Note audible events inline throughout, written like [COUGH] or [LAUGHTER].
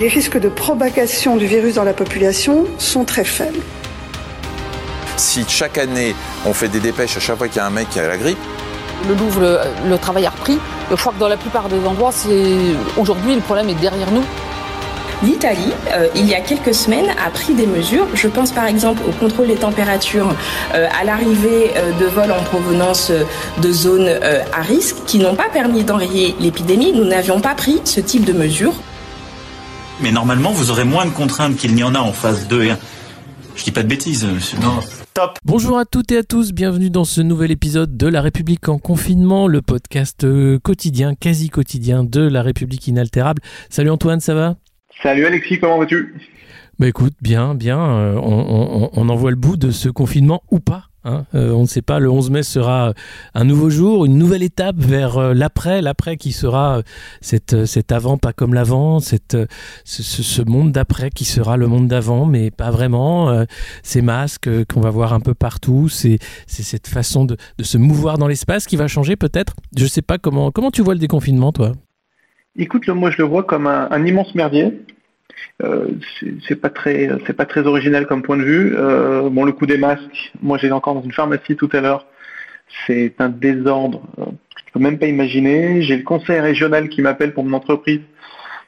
Les risques de propagation du virus dans la population sont très faibles. Si chaque année on fait des dépêches à chaque fois qu'il y a un mec qui a la grippe, le Louvre, le, travail a repris. Je crois que dans la plupart des endroits, c'est aujourd'hui le problème est derrière nous. L'Italie, euh, il y a quelques semaines, a pris des mesures. Je pense par exemple au contrôle des températures euh, à l'arrivée euh, de vols en provenance de zones à risque qui n'ont pas permis d'enrayer l'épidémie. Nous n'avions pas pris ce type de mesures. Mais normalement, vous aurez moins de contraintes qu'il n'y en a en phase 2 et 1. Je dis pas de bêtises, monsieur. Non. Top. Bonjour à toutes et à tous, bienvenue dans ce nouvel épisode de La République en confinement, le podcast quotidien, quasi quotidien de La République inaltérable. Salut Antoine, ça va? Salut Alexis, comment vas-tu? Bah écoute, bien, bien. Euh, on, on, en voit le bout de ce confinement ou pas. Hein euh, on ne sait pas, le 11 mai sera un nouveau jour, une nouvelle étape vers euh, l'après, l'après qui sera cette, cet avant pas comme l'avant, cette, ce, monde d'après qui sera le monde d'avant, mais pas vraiment. ces masques qu'on va voir un peu partout, c'est cette façon de, de, se mouvoir dans l'espace qui va changer peut-être. Je ne sais pas comment, comment tu vois le déconfinement, toi? Écoute, moi je le vois comme un, immense merdier. Euh, c'est pas très, original comme point de vue. Euh, le coup des masques. Moi, j'étais encore dans une pharmacie tout à l'heure. C'est un désordre. Euh, je peux même pas imaginer. J'ai le conseil régional qui m'appelle pour mon entreprise,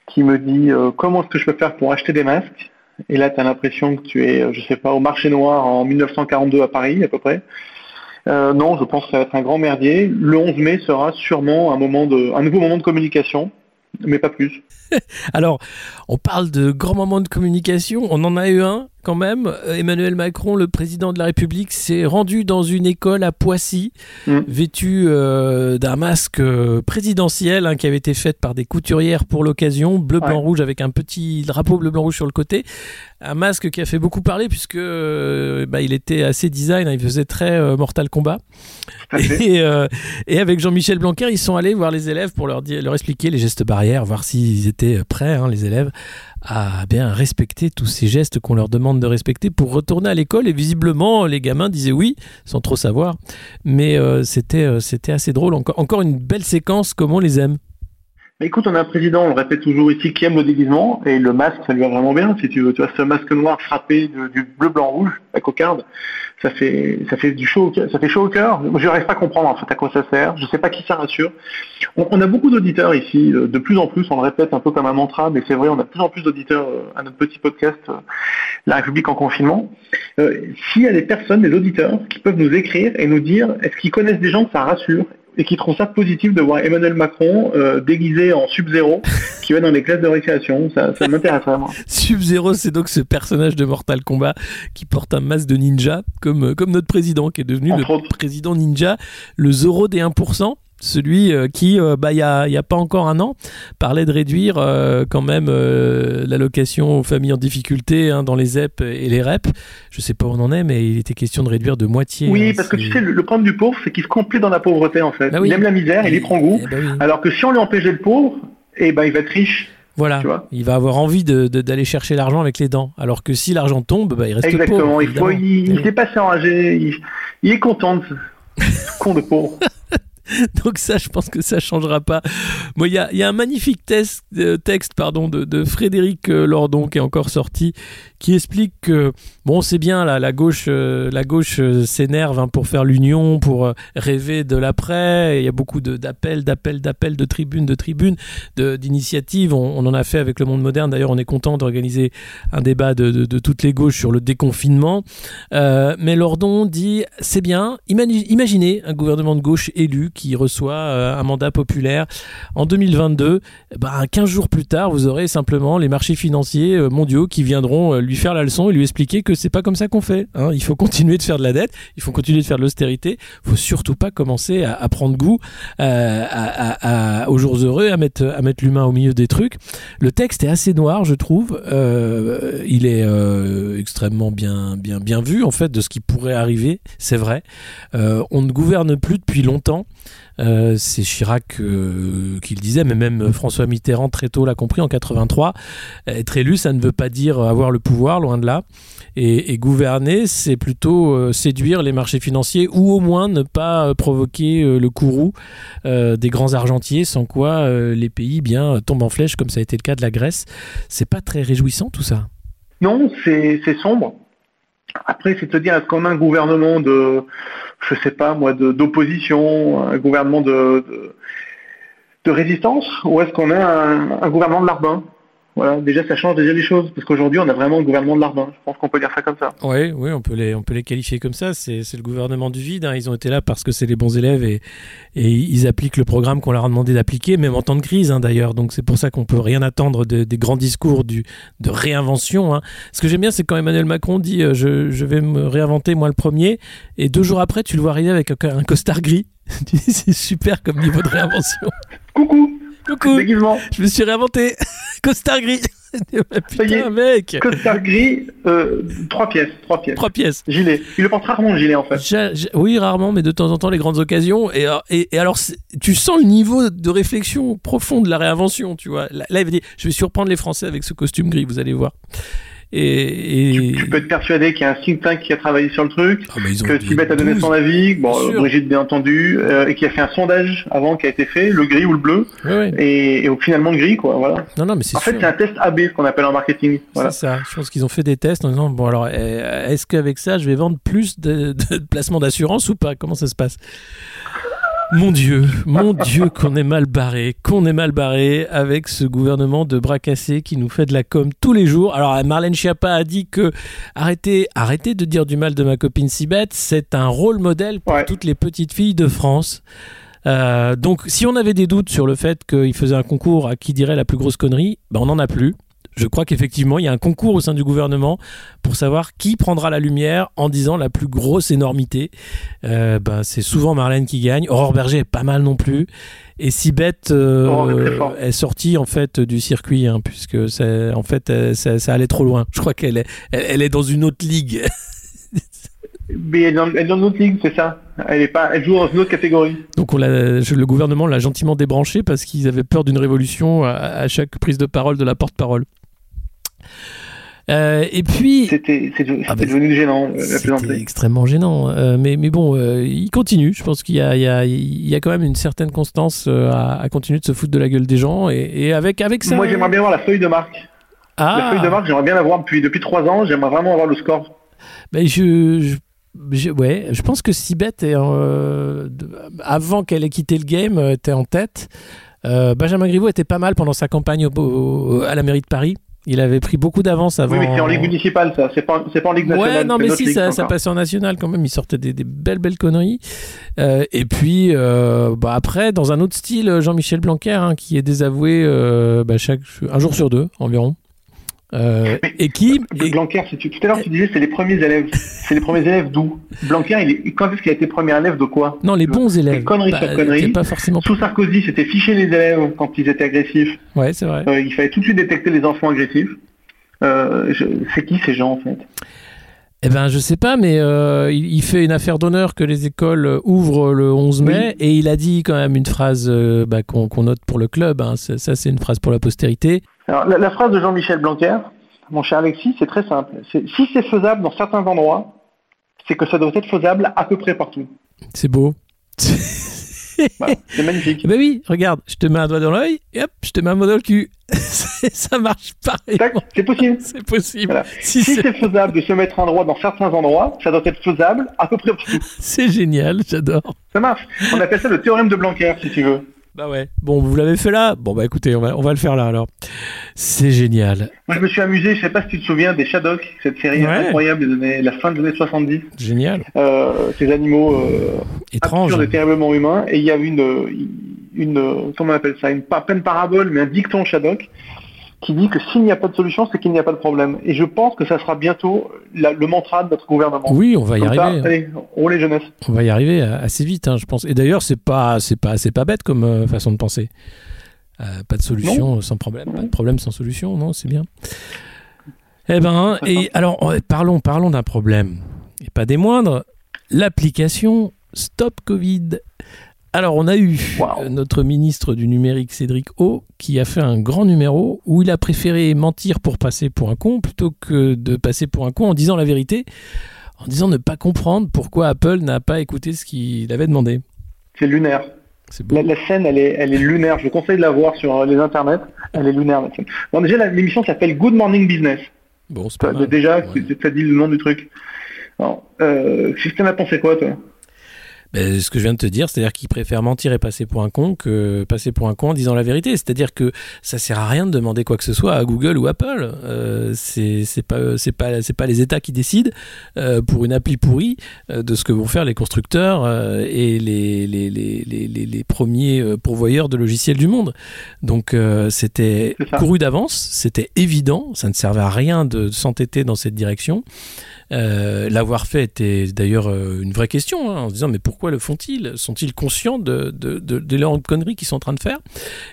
qui me dit comment est-ce que je peux faire pour acheter des masques? Et là, tu as l'impression que tu es, je sais pas, au marché noir en 1942 à Paris à peu près. non, je pense que ça va être un grand merdier. Le 11 mai sera sûrement un nouveau moment de communication mais pas plus. [LAUGHS] Alors, on parle de grands moments de communication. On en a eu un quand même. Euh, Emmanuel Macron, le président de la République, s'est rendu dans une école à Poissy, mm. vêtu euh, d'un masque euh, présidentiel hein, qui avait été fait par des couturières pour l'occasion, bleu, blanc, rouge, avec un petit drapeau bleu, blanc, rouge sur le côté. Un masque qui a fait beaucoup parler puisque bah, il était assez design, hein, il faisait très Mortal Kombat. Et, et, avec Jean-Michel Blanquer, ils sont allés voir les élèves pour leur, dire, leur expliquer les gestes barrières, voir s'ils étaient prêts, hein, les élèves, à bien respecter tous ces gestes qu'on leur demande de respecter pour retourner à l'école. Et visiblement, les gamins disaient oui, sans trop savoir. Mais euh, c'était, euh, c'était assez drôle. Encore, encore une belle séquence comme on les aime. écoute, on a un président, on le répète toujours ici, qui aime le déguisement. Et le masque, ça lui va vraiment bien. Si tu veux, tu vois, ce masque noir frappé du bleu, blanc, rouge, la cocarde ça fait ça fait du chaud ça fait chaud au cœur. Je n'arrive pas à comprendre en fait à quoi ça sert. Je ne sais pas qui ça rassure. On, a beaucoup d'auditeurs ici, de plus en plus, on le répète un peu comme un mantra, mais c'est vrai, on a de plus en plus d'auditeurs euh, à notre petit podcast euh, La République en confinement. Euh, s'il y a des personnes, des auditeurs, qui peuvent nous écrire et nous dire est-ce qu'ils connaissent des gens que ça rassure et qui trouvent ça positif de voir Emmanuel Macron euh, déguisé en Sub-Zero qui va dans les classes de récréation. Ça, ça m'intéresse vraiment. Sub-Zero, c'est donc ce personnage de Mortal Kombat qui porte un masque de ninja, comme, euh, comme notre président qui est devenu le président ninja, le Zoro des 1% celui euh, qui, euh, bah, il n'y a, y a, pas encore un an, parlait de réduire euh, quand même l'allocation aux familles en difficulté hein, dans les ZEP et les REP. Je sais pas où on en est, mais il était question de réduire de moitié. Oui, hein, parce que tu sais, le, problème du pauvre, c'est qu'il se complaît dans la pauvreté en fait. Bah il aime la misère, il y prend goût. Bah Alors que si on lui empêchait le pauvre, eh ben, il va être riche. Voilà, il va avoir envie d'aller chercher l'argent avec les dents. Alors que si l'argent tombe, bah, il reste Exactement, pauvre. Exactement, il, il, s'est passé enragé, il, il est content de ce con de pauvre. [LAUGHS] [LAUGHS] Donc ça, je pense que ça changera pas. Moi, il y a, un magnifique texte, euh, texte pardon, de, Frédéric euh, Lordon qui est encore sorti, qui explique que bon, c'est bien là, la gauche, euh, la gauche s'énerve hein, pour faire l'union, pour rêver de l'après. Il y a beaucoup d'appels, d'appels, d'appels, de tribunes, de tribunes, d'initiatives. On, on, en a fait avec le Monde moderne. D'ailleurs, on est content d'organiser un débat de, toutes les gauches sur le déconfinement. mais Lordon dit c'est bien. Imaginez un gouvernement de gauche élu qui reçoit euh, un mandat populaire en 2022, ben, 15 jours plus tard, vous aurez simplement les marchés financiers euh, mondiaux qui viendront euh, lui faire la leçon et lui expliquer que c'est pas comme ça qu'on fait. Hein. Il faut [LAUGHS] continuer de faire de la dette, il faut continuer de faire de l'austérité, il faut surtout pas commencer à, prendre goût aux jours heureux, à mettre, l'humain au milieu des trucs. Le texte est assez noir, je trouve. il est extrêmement bien, bien vu en fait de ce qui pourrait arriver, c'est vrai. on ne gouverne plus depuis longtemps. Euh, c'est Chirac euh, qui le disait, mais même François Mitterrand très tôt l'a compris en 83. Être élu, ça ne veut pas dire avoir le pouvoir, loin de là. Et, gouverner, c'est plutôt séduire les marchés financiers ou au moins ne pas provoquer le courroux des grands argentiers, sans quoi les pays bien tombent en flèche, comme ça a été le cas de la Grèce. C'est pas très réjouissant tout ça? Non, c'est sombre. Après, c'est de se dire, est-ce qu'on a un gouvernement de, je sais pas moi, d'opposition, un gouvernement de, résistance, ou est-ce qu'on a un gouvernement de l'arbin? Voilà, déjà ça change déjà les choses, parce qu'aujourd'hui on a vraiment le gouvernement de l'Ardin. Je pense qu'on peut dire ça comme ça. Oui, oui, on peut les, on peut les qualifier comme ça. C'est, le gouvernement du vide. Hein. Ils ont été là parce que c'est les bons élèves et, et ils appliquent le programme qu'on leur a demandé d'appliquer, même en temps de crise hein, d'ailleurs. Donc c'est pour ça qu'on peut rien attendre des grands discours du, de réinvention. Hein. Ce que j'aime bien, c'est quand Emmanuel Macron dit euh, je, je, vais me réinventer moi le premier, et deux jours après tu le vois arriver avec un, un costard gris. [LAUGHS] c'est super comme niveau de réinvention. Coucou. Coucou. Je me suis réinventé. [LAUGHS] Costard gris. [LAUGHS] Putain, mec. Costard gris, euh, trois pièces, trois pièces. Trois pièces. Gilet. Il le porte rarement le gilet en fait. oui, rarement, mais de temps en temps les grandes occasions. Et, euh, et, alors, tu sens le niveau de réflexion profonde de la réinvention, tu vois. Là, il va dire, je vais surprendre les Français avec ce costume gris, vous allez voir. Et, Tu, peux être persuadé qu'il y a un think tank qui a travaillé sur le truc, ah, que Tibet a donné son avis, bon, Brigitte bien entendu, euh, et qui a fait un sondage avant qui a été fait, le gris ou le bleu, Et, et, finalement le gris, quoi. Voilà. Non, non, mais en fait, c'est un test AB, ce qu'on appelle en marketing. Voilà. C'est ça. Je pense qu'ils ont fait des tests en disant bon alors, est-ce qu'avec ça, je vais vendre plus de, de placements d'assurance ou pas? Comment ça se passe? Mon Dieu, mon Dieu, qu'on est mal barré, qu'on est mal barré avec ce gouvernement de bras cassés qui nous fait de la com tous les jours. Alors Marlène Schiappa a dit que arrêtez, arrêtez de dire du mal de ma copine Sibeth, c'est un rôle modèle pour toutes les petites filles de France. Euh, donc si on avait des doutes sur le fait qu'il faisait un concours à qui dirait la plus grosse connerie, ben on n'en a plus je crois qu'effectivement, il y a un concours au sein du gouvernement pour savoir qui prendra la lumière en disant la plus grosse énormité. Euh, ben, c'est souvent Marlène qui gagne. Aurore Berger est pas mal non plus. Et Sibeth euh, est, sortie en fait du circuit, hein, puisque en fait ça, allait trop loin. Je crois qu'elle est, elle, est dans une autre ligue. [LAUGHS] Mais elle est dans une autre ligue, c'est ça. Elle, est pas, elle joue dans une autre catégorie. Donc on le gouvernement l'a gentiment débranché parce qu'ils avaient peur d'une révolution à, chaque prise de parole de la porte-parole. Euh, et puis. C'était ah bah, devenu gênant, euh, C'était extrêmement gênant. Euh, mais, mais bon, il continue. Je pense qu'il y, y, y, a quand même une certaine constance à, continuer de se foutre de la gueule des gens. Et, avec, avec ça. Moi, j'aimerais bien voir la feuille de marque. Ah. La feuille de marque, j'aimerais bien la voir depuis, depuis trois ans. J'aimerais vraiment avoir le score. Ben, je, je ouais, je pense que Sibeth, est, avant qu'elle ait quitté le game, était en tête. Benjamin Griveaux était pas mal pendant sa campagne à la mairie de Paris. Il avait pris beaucoup d'avance avant. Oui, mais c'est en Ligue municipale, ça. C'est pas, pas en Ligue nationale. Ouais, non, mais si, ça, ça passait en national quand même. Il sortait des, belles, belles conneries. Euh, et puis, euh, bah, après, dans un autre style, Jean-Michel Blanquer, hein, qui est désavoué euh, bah, chaque, un jour sur deux environ. Euh, et qui Blanquer, tout à l'heure tu disais c'est les premiers élèves. C'est les premiers élèves d'où? Blanquer, il est, quand est-ce qu'il a été premier élève de quoi? Non, les bons élèves. Conneries bah, sur conneries. Pas forcément. Sous Sarkozy, c'était ficher les élèves quand ils étaient agressifs. Ouais, c'est vrai. Euh, il fallait tout de suite détecter les enfants agressifs. Euh, c'est qui ces gens en fait? Eh ben, je sais pas, mais euh, il, fait une affaire d'honneur que les écoles ouvrent le 11 mai et il a dit quand même une phrase euh, bah, qu'on note pour le club. Hein. Ça, c'est une phrase pour la postérité. Alors, la, phrase de Jean-Michel Blanquer, mon cher Alexis, c'est très simple. Si c'est faisable dans certains endroits, c'est que ça doit être faisable à peu près partout. C'est beau. Bah, c'est magnifique. [LAUGHS] Ben oui, regarde, je te mets un doigt dans l'œil et hop, je te mets un mot dans le cul. [LAUGHS] ça marche pareil. C'est possible. [LAUGHS] C'est possible. Si, c'est faisable de se mettre un droit dans certains endroits, ça doit être faisable à peu près partout. c'est génial, j'adore. Ça marche. On appelle ça le théorème de Blanquer, si tu veux. Bah ouais. Bon, vous l'avez fait là? Bon, bah écoutez, on va, on va le faire là alors. C'est génial. Moi, je me suis amusé, je sais pas si tu te souviens des Shadok, cette série incroyable de la fin des années 70. Génial. Euh, ces animaux euh, étranges et terriblement humains. Et il y a une, une, comment on appelle ça, une, pas une parabole, mais un dicton Shadok qui dit que s'il n'y a pas de solution, c'est qu'il n'y a pas de problème. Et je pense que ça sera bientôt le mantra de notre gouvernement. Oui, on va y arriver. Ça, allez, on les jeunesses. On va y arriver assez vite, hein, je pense. Et d'ailleurs, c'est pas, c'est pas, c'est pas bête comme euh, façon de penser. Euh, pas de solution sans problème, pas de problème sans solution, non, c'est bien. Eh ben, et alors parlons, parlons d'un problème et pas des moindres. L'application Stop Covid. Alors, on a eu wow. notre ministre du numérique, Cédric O, qui a fait un grand numéro où il a préféré mentir pour passer pour un con plutôt que de passer pour un con en disant la vérité, en disant ne pas comprendre pourquoi Apple n'a pas écouté ce qu'il avait demandé. C'est lunaire. La, la, scène, elle est, elle est lunaire. Je vous conseille de la voir sur les internets. Elle est lunaire, la scène. Bon, déjà, l'émission s'appelle Good Morning Business. Bon, c'est pas mal. Déjà, Ouais. ça dit le nom du truc. Alors, euh, Christian a pensé quoi, toi? Ben, ce que je viens de te dire, c'est-à-dire qu'il préfère mentir et passer pour un con que passer pour un con en disant la vérité. C'est-à-dire que ça sert à rien de demander quoi que ce soit à Google ou Apple. Euh, c'est pas c'est pas c'est pas les États qui décident euh, pour une appli pourrie euh, de ce que vont faire les constructeurs euh, et les les, les, les, les, premiers euh, pourvoyeurs de logiciels du monde. Donc euh, c'était couru d'avance, c'était évident, ça ne servait à rien de s'entêter dans cette direction. Euh, L'avoir fait était d'ailleurs euh, une vraie question, hein, en se disant mais pourquoi le font-ils? Sont-ils conscients de, de, de, conneries qu'ils sont en train de faire?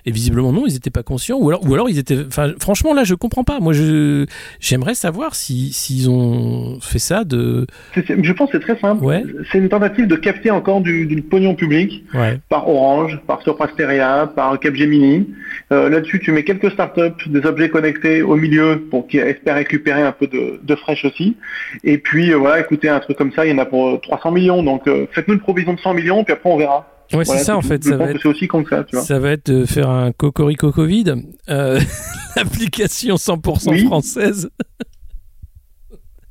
Et visiblement non, ils n'étaient pas conscients, ou alors, ou alors ils étaient... Enfin, franchement là, je comprends pas. Moi, je j'aimerais savoir si s'ils ont fait ça de... Je pense que c'est très simple. Ouais. C'est une tentative de capter encore du, du pognon public Ouais. par Orange, par Soprasteria, par Capgemini. Euh, Là-dessus, tu mets quelques startups, des objets connectés au milieu pour qu'ils espèrent récupérer un peu de, de fraîche aussi. Et puis, euh, voilà, écoutez, un truc comme ça, il y en a pour euh, 300 millions. Donc, euh, faites-nous une provision de 100 millions, puis après, on verra. Ouais, Voilà, c'est ça en fait. Ça va être, c'est aussi con que ça, tu vois. ça va être de faire un cocorico Covid, euh, [LAUGHS] l'application 100% Oui. française.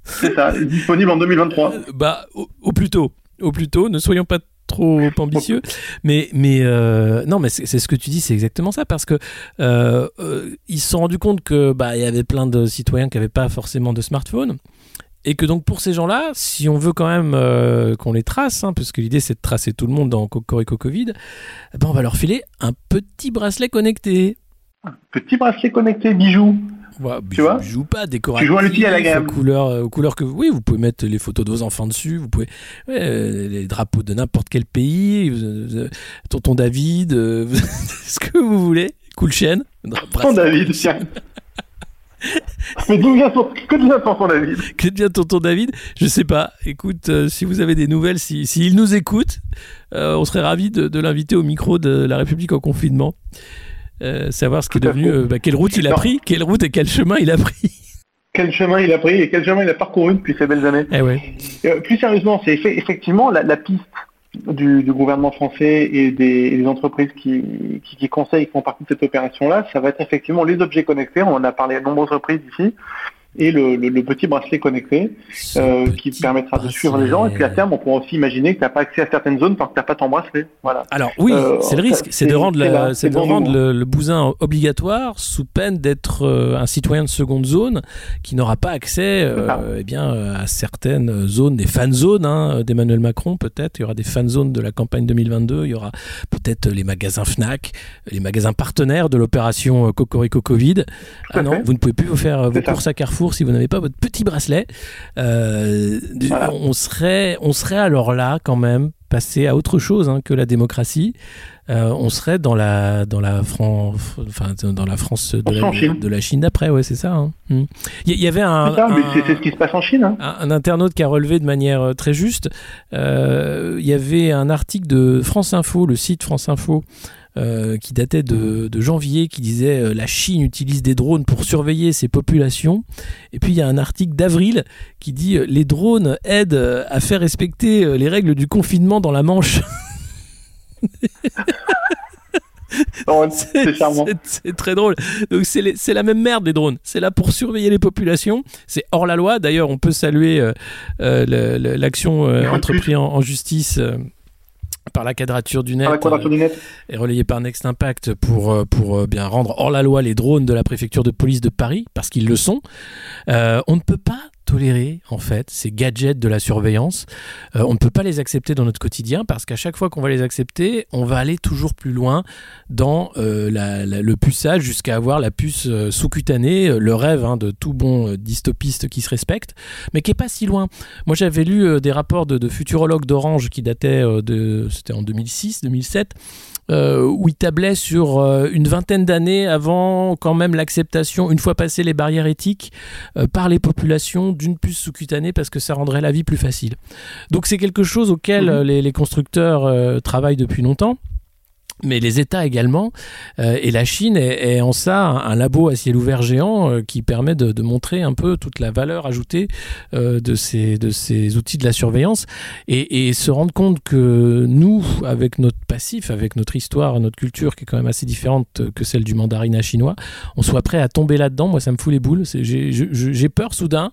C'est ça, disponible en 2023. Euh, Bah, au, au plus tôt, au plus tôt. Ne soyons pas trop ambitieux, mais mais euh, non, mais c'est ce que tu dis, c'est exactement ça, parce que euh, euh, ils se sont rendus compte que bah il y avait plein de citoyens qui n'avaient pas forcément de smartphone. Et que donc pour ces gens-là, si on veut quand même euh, qu'on les trace, hein, parce que l'idée c'est de tracer tout le monde dans Cocorico Covid, eh ben on va leur filer un petit bracelet connecté. Petit bracelet connecté, bijoux. Voilà, Tu vois joue pas décoratif. Tu joues à l'utile à la gamme. Aux couleurs, euh, aux couleurs que oui, vous pouvez mettre les photos de vos enfants dessus. Vous pouvez ouais, euh, les drapeaux de n'importe quel pays. vous- euh, tonton David, [LAUGHS] ce que vous voulez. Cool chaîne. Tonton David, tiens. [LAUGHS] Mais d'où vient devient tonton David Que devient tonton David Je sais pas. Écoute, euh, si vous avez des nouvelles, si, s'il nous écoute, euh, on serait ravis de, de l'inviter au micro de la République en confinement. Euh, savoir ce qui est devenu, bah, quelle route il a Non. pris, quelle route et quel chemin il a pris. [LAUGHS] Quel chemin il a pris et quel chemin il a parcouru depuis ces belles années Eh ouais. Plus sérieusement, c'est effe- effectivement la, la piste du, gouvernement français et des, entreprises qui, conseillent, qui font partie de cette opération-là, ça va être effectivement les objets connectés, on en a parlé à nombreuses reprises ici, et le, le- le petit bracelet connecté euh, qui permettra de suivre les gens. Et puis à terme, on pourra aussi imaginer que tu n'as pas accès à certaines zones tant que tu n'as pas ton bracelet. Voilà. Alors oui, Euh, c'est le risque, c'est de rendre, la- de le, le bousin obligatoire sous peine d'être euh, un citoyen de seconde zone qui n'aura pas accès euh, eh bien, à certaines zones, des fan zones hein, d'Emmanuel Macron peut-être. Il y aura des fan zones de la campagne 2022. Il y aura peut-être les magasins Fnac, les magasins partenaires de l'opération Cocorico Covid. Ah non, fait. vous ne pouvez plus vous faire vos courses à Carrefour si vous n'avez pas votre petit bracelet. Euh, Voilà. On serait, on serait alors là quand même passé à autre chose hein, que la démocratie. Euh, on serait dans la dans la Fran- enfin dans la France de la, Chine. de la Chine d'après, ouais, c'est ça. hein. Hmm. Il y, avait un, C'est ce qui se passe en Chine. hein. un, un internaute qui a relevé de manière euh, très juste. euh, il y avait un article de France Info, le site France Info, qui datait de, de janvier, qui disait euh, la Chine utilise des drones pour surveiller ses populations. Et puis il y a un article d'avril qui dit euh, les drones aident euh, à faire respecter euh, les règles du confinement dans la Manche. [LAUGHS] [LAUGHS] Non, C'est très drôle. Donc c'est la même merde les drones. C'est là pour surveiller les populations. C'est hors la loi. D'ailleurs, on peut saluer euh, euh, l'action euh, entreprise en, en justice. Par la quadrature du net quadrature du net. euh, et relayée par Next Impact pour, euh, pour euh, bien rendre hors la loi les drones de la préfecture de police de Paris, parce qu'ils le sont. On ne peut pas tolérer en fait ces gadgets de la surveillance. Euh, on ne peut pas les accepter dans notre quotidien parce qu'à chaque fois qu'on va les accepter, on va aller toujours plus loin dans euh, le puçage jusqu'à avoir la puce euh, sous-cutanée, le rêve hein, de tout bon dystopiste qui se respecte, mais qui est pas si loin. Moi j'avais lu des rapports de, de futurologues d'Orange qui dataient de, c'était en 2006, 2007 euh, où il tablait sur euh, une vingtaine d'années avant quand même l'acceptation, une fois passées les barrières éthiques, euh, par les populations d'une puce sous-cutanée parce que ça rendrait la vie plus facile. Donc c'est quelque chose auquel Mhm. les, les constructeurs travaillent depuis longtemps mais les États également. Euh, et la Chine est, est en ça un, labo à ciel ouvert géant euh, qui permet de, de montrer un peu toute la valeur ajoutée euh, de, ces, de ces outils de la surveillance et, et se rendre compte que nous, avec notre passif, avec notre histoire, notre culture qui est quand même assez différente que celle du mandarin chinois, on soit prêt à tomber là-dedans. Moi, ça me fout les boules. J'ai peur soudain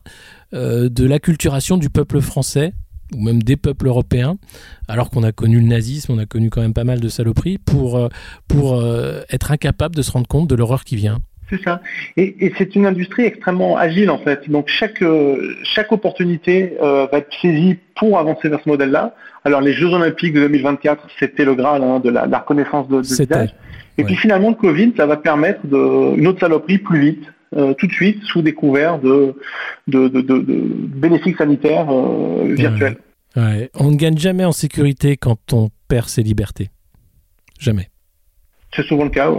euh, de l'acculturation du peuple français ou même des peuples européens, alors qu'on a connu le nazisme, on a connu quand même pas mal de saloperies, pour, euh, pour euh, être incapable de se rendre compte de l'horreur qui vient. C'est ça. Et, et c'est une industrie extrêmement agile en fait. Donc chaque euh, chaque opportunité euh, va être saisie pour avancer vers ce modèle-là. Alors les Jeux Olympiques de 2024, c'était le graal hein, de, la, de la reconnaissance de, de visage. Et Ouais. puis finalement le Covid, ça va permettre de, une autre saloperie plus vite, euh, tout de suite, sous des couverts de de, de, de, de bénéfices sanitaires euh, virtuels. Ouais. On ne gagne jamais en sécurité quand on perd ses libertés. Jamais. C'est souvent le cas.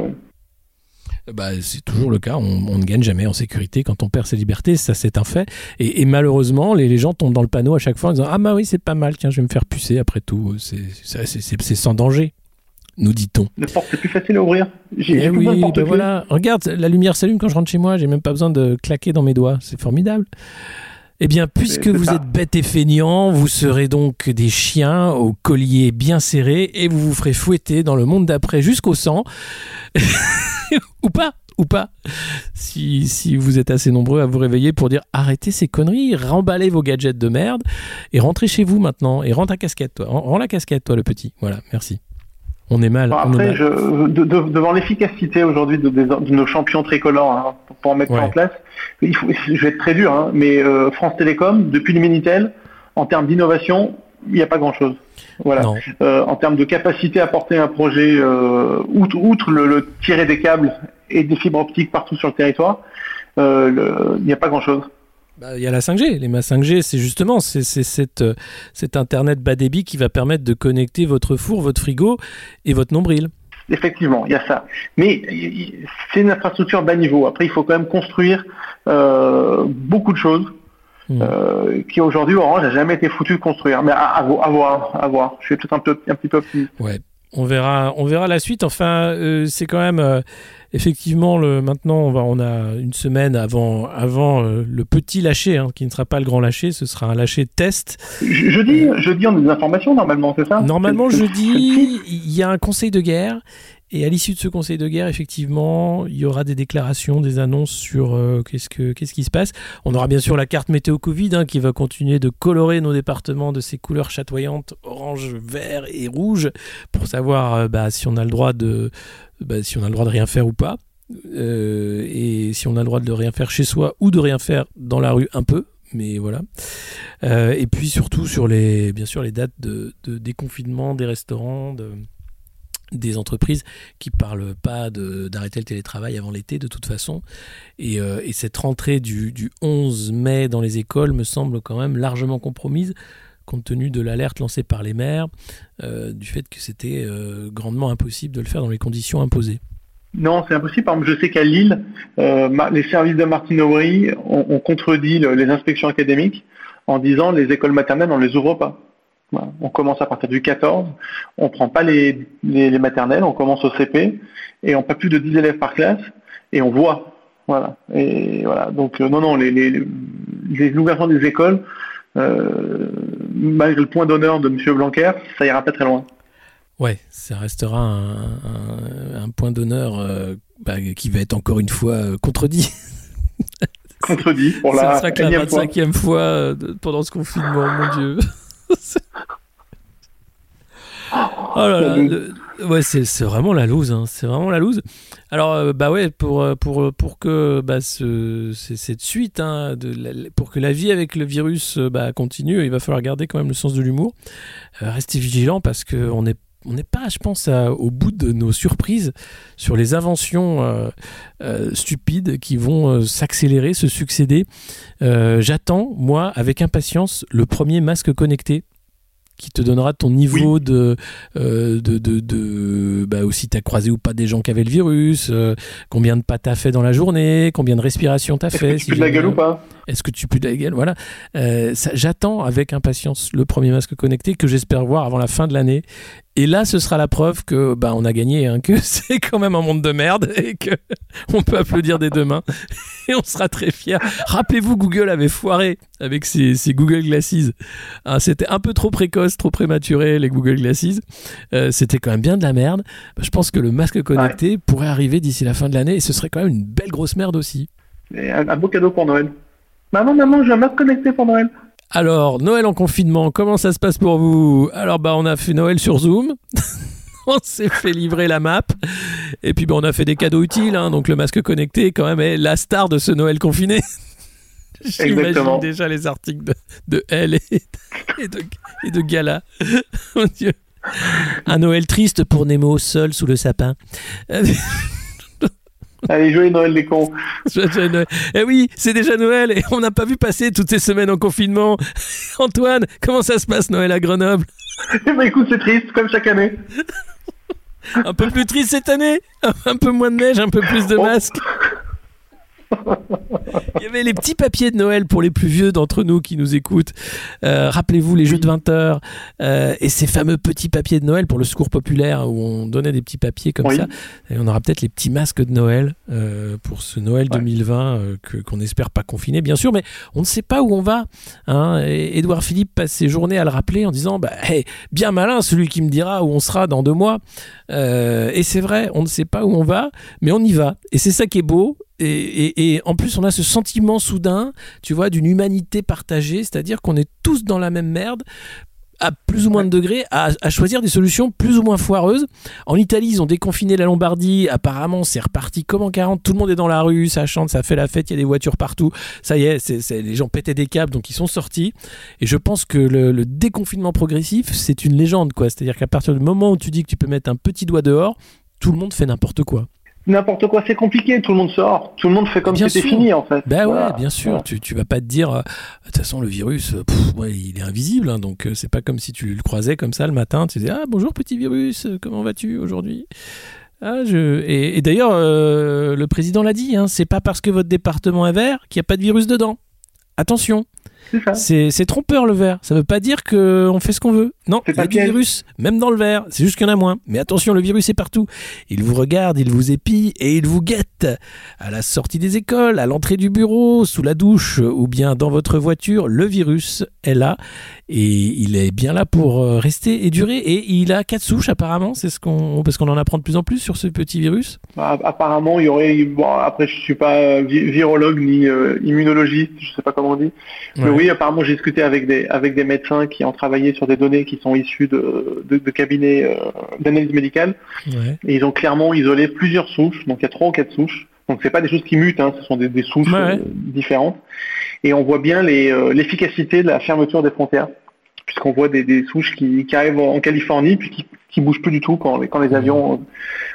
Bah, c'est toujours le cas. On, on ne gagne jamais en sécurité quand on perd ses libertés. Ça, c'est un fait. Et, et malheureusement, les, les gens tombent dans le panneau à chaque fois en disant Ah, bah oui, c'est pas mal. Tiens, je vais me faire pucer après tout. C'est sans danger, nous dit-on. Le porte c'est plus facile à ouvrir. J'ai Eh oui, ben voilà. Regarde, la lumière s'allume quand je rentre chez moi. J'ai même pas besoin de claquer dans mes doigts. C'est formidable. Eh bien, puisque vous ça. êtes bêtes et feignants, vous serez donc des chiens au collier bien serré et vous vous ferez fouetter dans le monde d'après jusqu'au sang. [LAUGHS] ou pas, ou pas. Si, si vous êtes assez nombreux à vous réveiller pour dire arrêtez ces conneries, remballez vos gadgets de merde et rentrez chez vous maintenant. Et rends ta casquette, toi. Rends la casquette, toi, le petit. Voilà, merci. On est mal. Bon, on est après, mal. je, de- de- devant l'efficacité aujourd'hui de, nos champions tricolores, hein, pour, pour en mettre Ouais. en place, il faut, [LAUGHS] je vais être très dur, hein, mais euh, France Télécom, depuis le Minitel, en termes d'innovation, il n'y a pas grand-chose. Voilà. Euh, en termes de capacité à porter un projet, euh, outre, outre le, le tirer des câbles et des fibres optiques partout sur le territoire, il n'y a pas grand-chose. Bah, Il y a la 5G. Les masses 5G, c'est justement c'est, euh, cet Internet bas débit qui va permettre de connecter votre four, votre frigo et votre nombril. Effectivement, il y a ça. Mais il- c'est une infrastructure bas niveau. Après, il faut quand même construire euh, beaucoup de choses Hmm. euh, qui aujourd'hui Orange n'a jamais été foutu de construire. Mais à, à vo- à voir, à voir. Je suis peut-être un, peu, un petit peu optimiste. Ouais. On verra, on verra la suite. Enfin, euh, c'est quand même euh, effectivement le. Maintenant, on va, on a une semaine avant, avant euh, le petit lâcher, hein, qui ne sera pas le grand lâcher. Ce sera un lâcher test. Je- Jeudi, jeudi, on a des informations normalement, c'est ça? Normalement, jeudi, il y a un conseil de guerre. Et à l'issue de ce conseil de guerre, effectivement, il y aura des déclarations, des annonces sur euh, qu'est-ce, que, qu'est-ce qui se passe. On aura bien sûr la carte météo Covid hein, qui va continuer de colorer nos départements de ces couleurs chatoyantes, orange, vert et rouge, pour savoir euh, bah, si on a le droit de, bah, si on a le droit de rien faire ou pas. Euh, et si on a le droit de rien faire chez soi ou de rien faire dans la rue un peu, mais voilà. Et puis surtout sur les, bien sûr, les dates de, de déconfinement des restaurants, de, des entreprises qui parlent pas d'arrêter le télétravail avant l'été de toute façon. Et, euh, et cette rentrée du, du 11 mai dans les écoles me semble quand même largement compromise compte tenu de l'alerte lancée par les maires, euh, du fait que c'était euh, grandement impossible de le faire dans les conditions imposées. Non, c'est impossible. Je sais qu'à Lille, les services de Martine Aubry ont, ont contredit le- les inspections académiques en disant les écoles maternelles, on les ouvre pas. Voilà. On commence à partir du 14, on prend pas les, les, les maternelles, on commence au CP et on pas plus de 10 élèves par classe et on voit. Voilà. Et voilà. Donc euh, non, non, les, les, les l'ouverture des écoles, euh, malgré le point d'honneur de M. Blanquer, ça ira pas très loin. Ouais, ça restera un, un- un point d'honneur euh, bah, qui va être encore une fois contredit. Contredit pour ça la sera que la énième fois. 25e fois de- pendant ce confinement, mon Dieu. Oh là là, le- ouais, c'est c'est vraiment la loose, hein, c'est vraiment la loose. Alors, euh, bah ouais, pour, euh, pour, pour que bah, ce, c'est- cette suite, hein, de la- pour que la vie avec le virus euh, bah, continue, il va falloir garder quand même le sens de l'humour. Euh, restez vigilants parce qu'on n'est on n'est pas, je pense, à- au bout de nos surprises sur les inventions euh, euh, stupides qui vont euh, s'accélérer, se succéder. J'attends, moi, avec impatience, le premier masque connecté qui te donnera ton niveau de, euh, de, de, de, bah aussi t'as croisé ou pas des gens qui avaient le virus, euh, combien de pas t'as fait dans la journée, combien de respiration t'as fait. Que tu peux de la gueule ou pas? Est-ce que tu pues de la gueule? Voilà. Euh, J'attends avec impatience le premier masque connecté que j'espère voir avant la fin de l'année. Et là, ce sera la preuve que bah, on a gagné, hein, que [LAUGHS] c'est quand même un monde de merde et que [LAUGHS] on peut applaudir des deux mains et on sera très fiers. Rappelez-vous, Google avait foiré avec ses, ses Google Glasses. Ah, C'était un peu trop précoce, trop prématuré les Google Glasses. Euh, C'était quand même bien de la merde. Bah, je pense que le masque connecté pourrait arriver d'ici la fin de l'année et ce serait quand même une belle grosse merde aussi. Et un, un beau cadeau pour Noël. Maman, maman, j'ai un masque connecté pour Noël. Alors, Noël en confinement, comment ça se passe pour vous? Alors, bah, on a fait Noël sur Zoom. [LAUGHS] on s'est fait livrer la map. Et puis, bah, on a fait des cadeaux utiles. hein. donc, le masque connecté, quand même, est la star de ce Noël confiné. [LAUGHS] J'imagine déjà les articles de, de Elle et, et de, et de Gala. Mon [LAUGHS] Dieu. Un Noël triste pour Nemo, seul sous le sapin. Allez, joyeux Noël les cons. [LAUGHS] Eh oui, c'est déjà Noël et on n'a pas vu passer toutes ces semaines en confinement. [LAUGHS] Antoine, comment ça se passe Noël à Grenoble? Eh ben écoute, c'est triste, comme chaque année. [LAUGHS] Un peu plus triste cette année? Un peu moins de neige, un peu plus de Oh. masques? Il y avait les petits papiers de Noël pour les plus vieux d'entre nous qui nous écoutent. Euh, Rappelez-vous les jeux de 20 heures euh, et ces fameux petits papiers de Noël pour le secours populaire où on donnait des petits papiers comme Oui. ça. Et on aura peut-être les petits masques de Noël euh, pour ce Noël Ouais. 2020 euh, que- qu'on espère pas confiné, bien sûr, mais on ne sait pas où on va. Hein. Et Édouard Philippe passe ses journées à le rappeler en disant bah, hey, bien malin celui qui me dira où on sera dans deux mois. Et c'est vrai, on ne sait pas où on va, mais on y va. Et c'est ça qui est beau. Et, et- et en plus, on a ce sentiment soudain, tu vois, d'une humanité partagée, c'est-à-dire qu'on est tous dans la même merde à plus ou moins de degrés, à, à choisir des solutions plus ou moins foireuses. En Italie, ils ont déconfiné la Lombardie. Apparemment, c'est reparti comme en 40. Tout le monde est dans la rue, ça chante, ça fait la fête, il y a des voitures partout. Ça y est, les gens pétaient des câbles, donc ils sont sortis. Et je pense que le, le déconfinement progressif, c'est une légende, quoi. C'est-à-dire qu'à partir du moment où tu dis que tu peux mettre un petit doigt dehors, tout le monde fait n'importe quoi. N'importe quoi, c'est compliqué, tout le monde sort, tout le monde fait comme si c'était fini en fait. Ben Voilà. ouais, bien sûr. Voilà. Tu, tu vas pas te dire, euh, de toute façon, le virus, euh, pff, ouais, il est invisible, hein, donc euh, c'est pas comme si tu le croisais comme ça le matin. Tu disais, ah bonjour petit virus, comment vas-tu aujourd'hui? Ah, je... Et, et d'ailleurs, euh, le président l'a dit, hein, c'est pas parce que votre département est vert qu'il n'y a pas de virus dedans. Attention, C'est trompeur le vert. Ça veut pas dire qu'on fait ce qu'on veut. Non, il y a pas du virus, même dans le vert. C'est juste qu'il y en a moins. Mais attention, le virus est partout. Il vous regarde, il vous épie et il vous guette. À la sortie des écoles, à l'entrée du bureau, sous la douche ou bien dans votre voiture, le virus est là et il est bien là pour euh, rester et durer. Et il a quatre souches apparemment. C'est ce qu'on parce qu'on en apprend de plus en plus sur ce petit virus. Bah, apparemment, il y aurait. Bon, après, je suis pas euh, vi- virologue ni euh, immunologiste, je sais pas comment on dit. Mais oui, apparemment, j'ai discuté avec des avec des médecins qui ont travaillé sur des données qui sont issues de de, de cabinets euh, d'analyse médicale Ouais. et ils ont clairement isolé plusieurs souches. Donc il y a trois ou quatre souches. Donc c'est pas des choses qui mutent, hein, ce sont des, des souches Ouais, euh, différentes. Et on voit bien euh, l'efficacité de la fermeture des frontières, puisqu'on voit des, des souches qui, qui arrivent en Californie puis qui, qui bougent plus du tout quand, les- quand les avions euh,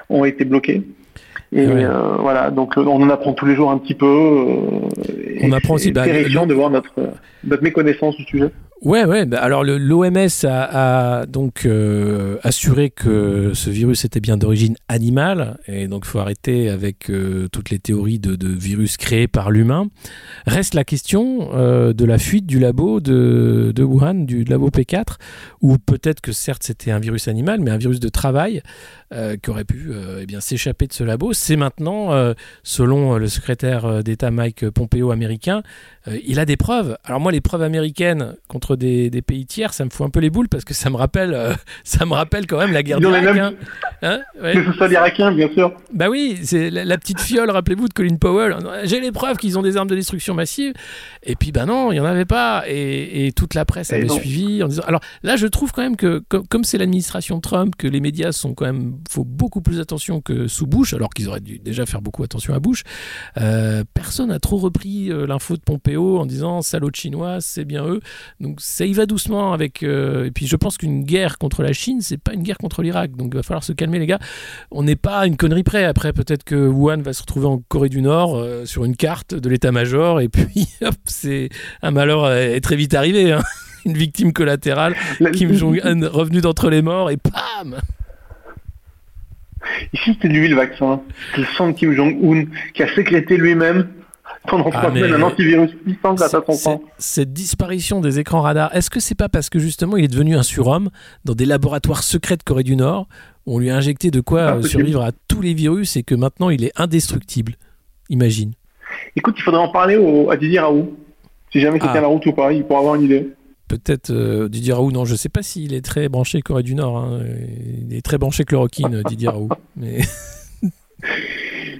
ont été bloqués. Et Ouais. euh, voilà, donc on en apprend tous les jours un petit peu. euh, et On apprend aussi, bah, de voir notre, notre méconnaissance du sujet. Ouais, ouais. bah alors l'OMS a, a donc euh, assuré que ce virus était bien d'origine animale, et donc faut arrêter avec euh, toutes les théories de, de virus créés par l'humain. Reste la question euh, de la fuite du labo de, de Wuhan, du labo P4, où peut-être que certes c'était un virus animal, mais un virus de travail euh, qui aurait pu euh, eh bien s'échapper de ce labo. C'est maintenant, euh, selon le secrétaire euh, d'État Mike Pompeo américain, euh, il a des preuves. Alors moi, les preuves américaines contre des, des pays tiers, ça me fout un peu les boules parce que ça me rappelle, euh, [LAUGHS] ça me rappelle quand même la guerre d'Irak. mêmes- hein. Hein Ouais. Que ce soit l'Irakien, bien sûr. Bah oui, c'est la, la petite fiole, rappelez-vous, de Colin Powell. J'ai les preuves qu'ils ont des armes de destruction massive. Et puis, bah non, il n'y en avait pas. Et, et toute la presse Et avait non. suivi en disant. Alors là, je trouve quand même que, comme c'est l'administration Trump, que les médias sont quand même. Faut beaucoup plus attention que sous Bush, alors qu'ils auraient dû déjà faire beaucoup attention à Bush. Euh, personne n'a trop repris euh, l'info de Pompeo en disant salaud chinois, c'est bien eux. Donc ça y va doucement avec. euh, et puis je pense qu'une guerre contre la Chine, c'est pas une guerre contre l'Irak. Donc il va falloir se calmer, les gars on n'est pas à une connerie près. Après, peut-être que Wuhan va se retrouver en Corée du Nord euh, sur une carte de l'état-major, et puis [LAUGHS] hop, c'est un malheur est très vite arrivé. hein. [LAUGHS] une victime collatérale, Kim Jong-un revenu d'entre les morts et pam Ici, c'était lui le vaccin. C'est le sang de Kim Jong-un qui a sécrété lui-même pendant Ah, trois semaines un antivirus puissant grâce à son. Cette disparition des écrans radars, est-ce que c'est pas parce que justement il est devenu un surhomme dans des laboratoires secrets de Corée du Nord où on lui a injecté de quoi Ah, euh, survivre à tous les virus et que maintenant il est indestructible? Imagine. Écoute, il faudrait en parler au- à Didier Raoult. Si jamais c'est Ah. tient la route ou pas, il pourra avoir une idée. Peut-être euh, Didier Raoult, non, je sais pas s'il est très branché Corée du Nord. hein. Il est très branché chloroquine, euh, Didier Raoult. Mais [LAUGHS]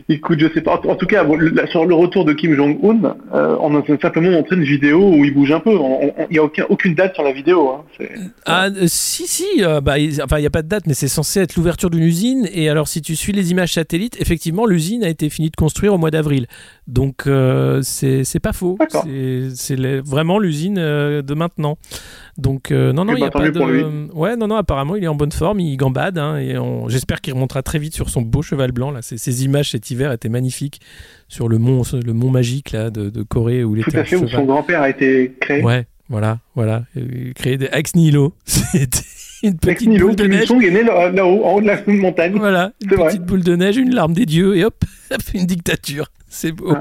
Écoute, je sais pas. En tout cas, sur le retour de Kim Jong-un, euh, on a simplement montré une vidéo où il bouge un peu. Il n'y a aucun- aucune date sur la vidéo. hein. Ah, euh, si, si, euh, bah, il- enfin, il n'y a pas de date, mais c'est censé être l'ouverture d'une usine. Et alors, si tu suis les images satellites, effectivement, l'usine a été finie de construire au mois d'avril. Donc, euh, c'est pas faux. C'est vraiment l'usine euh, de maintenant. Donc, euh, non, non, Eh il ben, n'y a pas de. Ouais, non, non, apparemment, il est en bonne forme, il gambade. hein, et on- j'espère qu'il remontera très vite sur son beau cheval blanc. Là. Ces, ces images cet hiver étaient magnifiques sur le mont, le mont magique là, de, de Corée où il Tout était à à fait, où son grand-père a été créé. Ouais, voilà, voilà. Créer des ex nihilo. [LAUGHS] C'était une petite nihilo, boule de neige. Il-sung est né là- là-haut, en haut de la montagne. Voilà, une vrai. petite boule de neige, une larme des dieux, et hop, [LAUGHS] ça fait une dictature. C'est beau.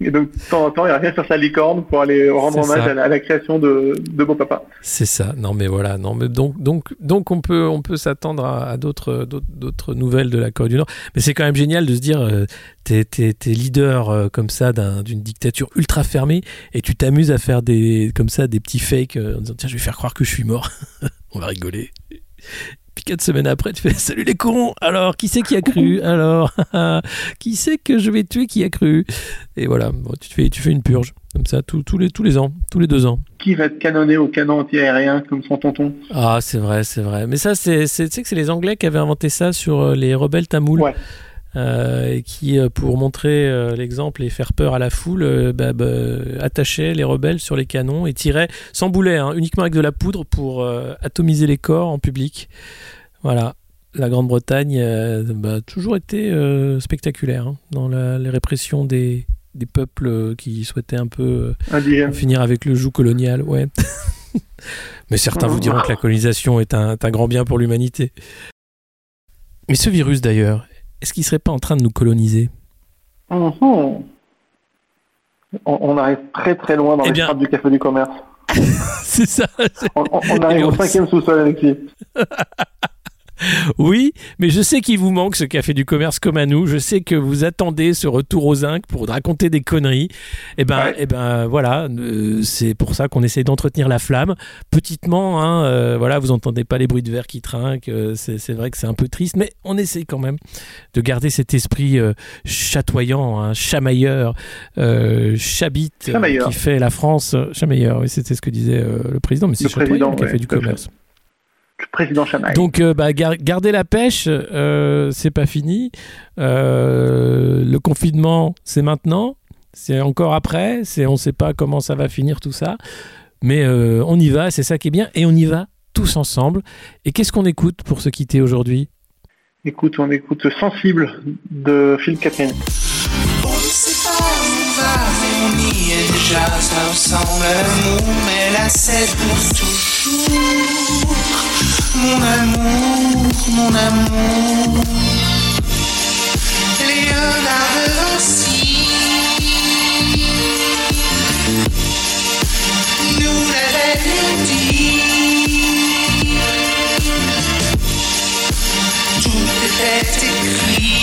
Et donc, de temps en temps, il revient sur sa licorne pour aller rendre hommage à la, à la création de, de Beau Papa. C'est ça. Non, mais voilà. Non, mais donc, donc, donc, on peut, on peut s'attendre à, à d'autres, d'autres, d'autres nouvelles de la Corée du Nord. Mais c'est quand même génial de se dire, euh, t'es, leader euh, comme ça d'un- d'une dictature ultra fermée, et tu t'amuses à faire des, comme ça, des petits fakes euh, en disant, tiens, je vais faire croire que je suis mort. [LAUGHS] on va rigoler. Puis quatre semaines après, tu fais [LAUGHS] Salut les cons Alors, qui c'est qui a cru? Alors, [LAUGHS] qui c'est que je vais tuer qui a cru? Et voilà, bon, tu, fais, tu fais une purge, comme ça, tous- tous les, tous les ans, tous les deux ans. Qui va être canonné au canon anti-aérien comme son tonton? Ah, c'est vrai, c'est vrai. Mais ça, c'est, c'est- tu sais que c'est les Anglais qui avaient inventé ça sur euh, les rebelles tamouls. Ouais. Euh, et qui, euh, pour montrer euh, l'exemple et faire peur à la foule, euh, bah, bah, attachaient les rebelles sur les canons et tiraient sans boulet, hein, uniquement avec de la poudre pour atomiser les corps en public. Voilà. La Grande-Bretagne bah, a toujours été spectaculaire hein, dans la, les répressions des, des peuples qui souhaitaient un peu finir avec le joug colonial, ouais. [LAUGHS] Mais certains vous diront que la colonisation est un, est un grand bien pour l'humanité. Mais ce virus d'ailleurs, est-ce qu'il serait pas en train de nous coloniser? Mhm. On, on arrive très très loin dans Eh les bien- du café du commerce. [LAUGHS] C'est ça. On, on- arrive au cinquième sous-sol, Alexis. [LAUGHS] Oui, mais je sais qu'il vous manque ce café du commerce comme à nous. Je sais que vous attendez ce retour aux zinc pour raconter des conneries. Et ben, Ouais. eh ben voilà, euh, c'est pour ça qu'on essaie d'entretenir la flamme petitement. Hein, euh, voilà, vous entendez pas les bruits de verre qui trinquent. euh, c'est vrai que c'est un peu triste, mais on essaie quand même de garder cet esprit chatoyant, hein, chamailleur, chabit Chamailleur. qui fait la France. Chamailleur, oui, c'était ce que disait le président, mais c'est chatoyant le café ouais, du fait. Le président. Donc, euh, bah, gar- garder la pêche, euh, c'est pas fini. Euh, le confinement, c'est maintenant. C'est encore après. C'est, on sait pas comment ça va finir tout ça. Mais euh, on y va, c'est ça qui est bien. Et on y va tous ensemble. Et qu'est-ce qu'on écoute pour se quitter aujourd'hui? Écoute, on écoute Sensible de Phil Catherine. On ne sait pas où on va, mais on y est déjà ça ressemble à l'amour, mais là c'est pour toujours. Mon amour, mon amour. Léonard de Vinci nous l'avait dit. Tout était écrit.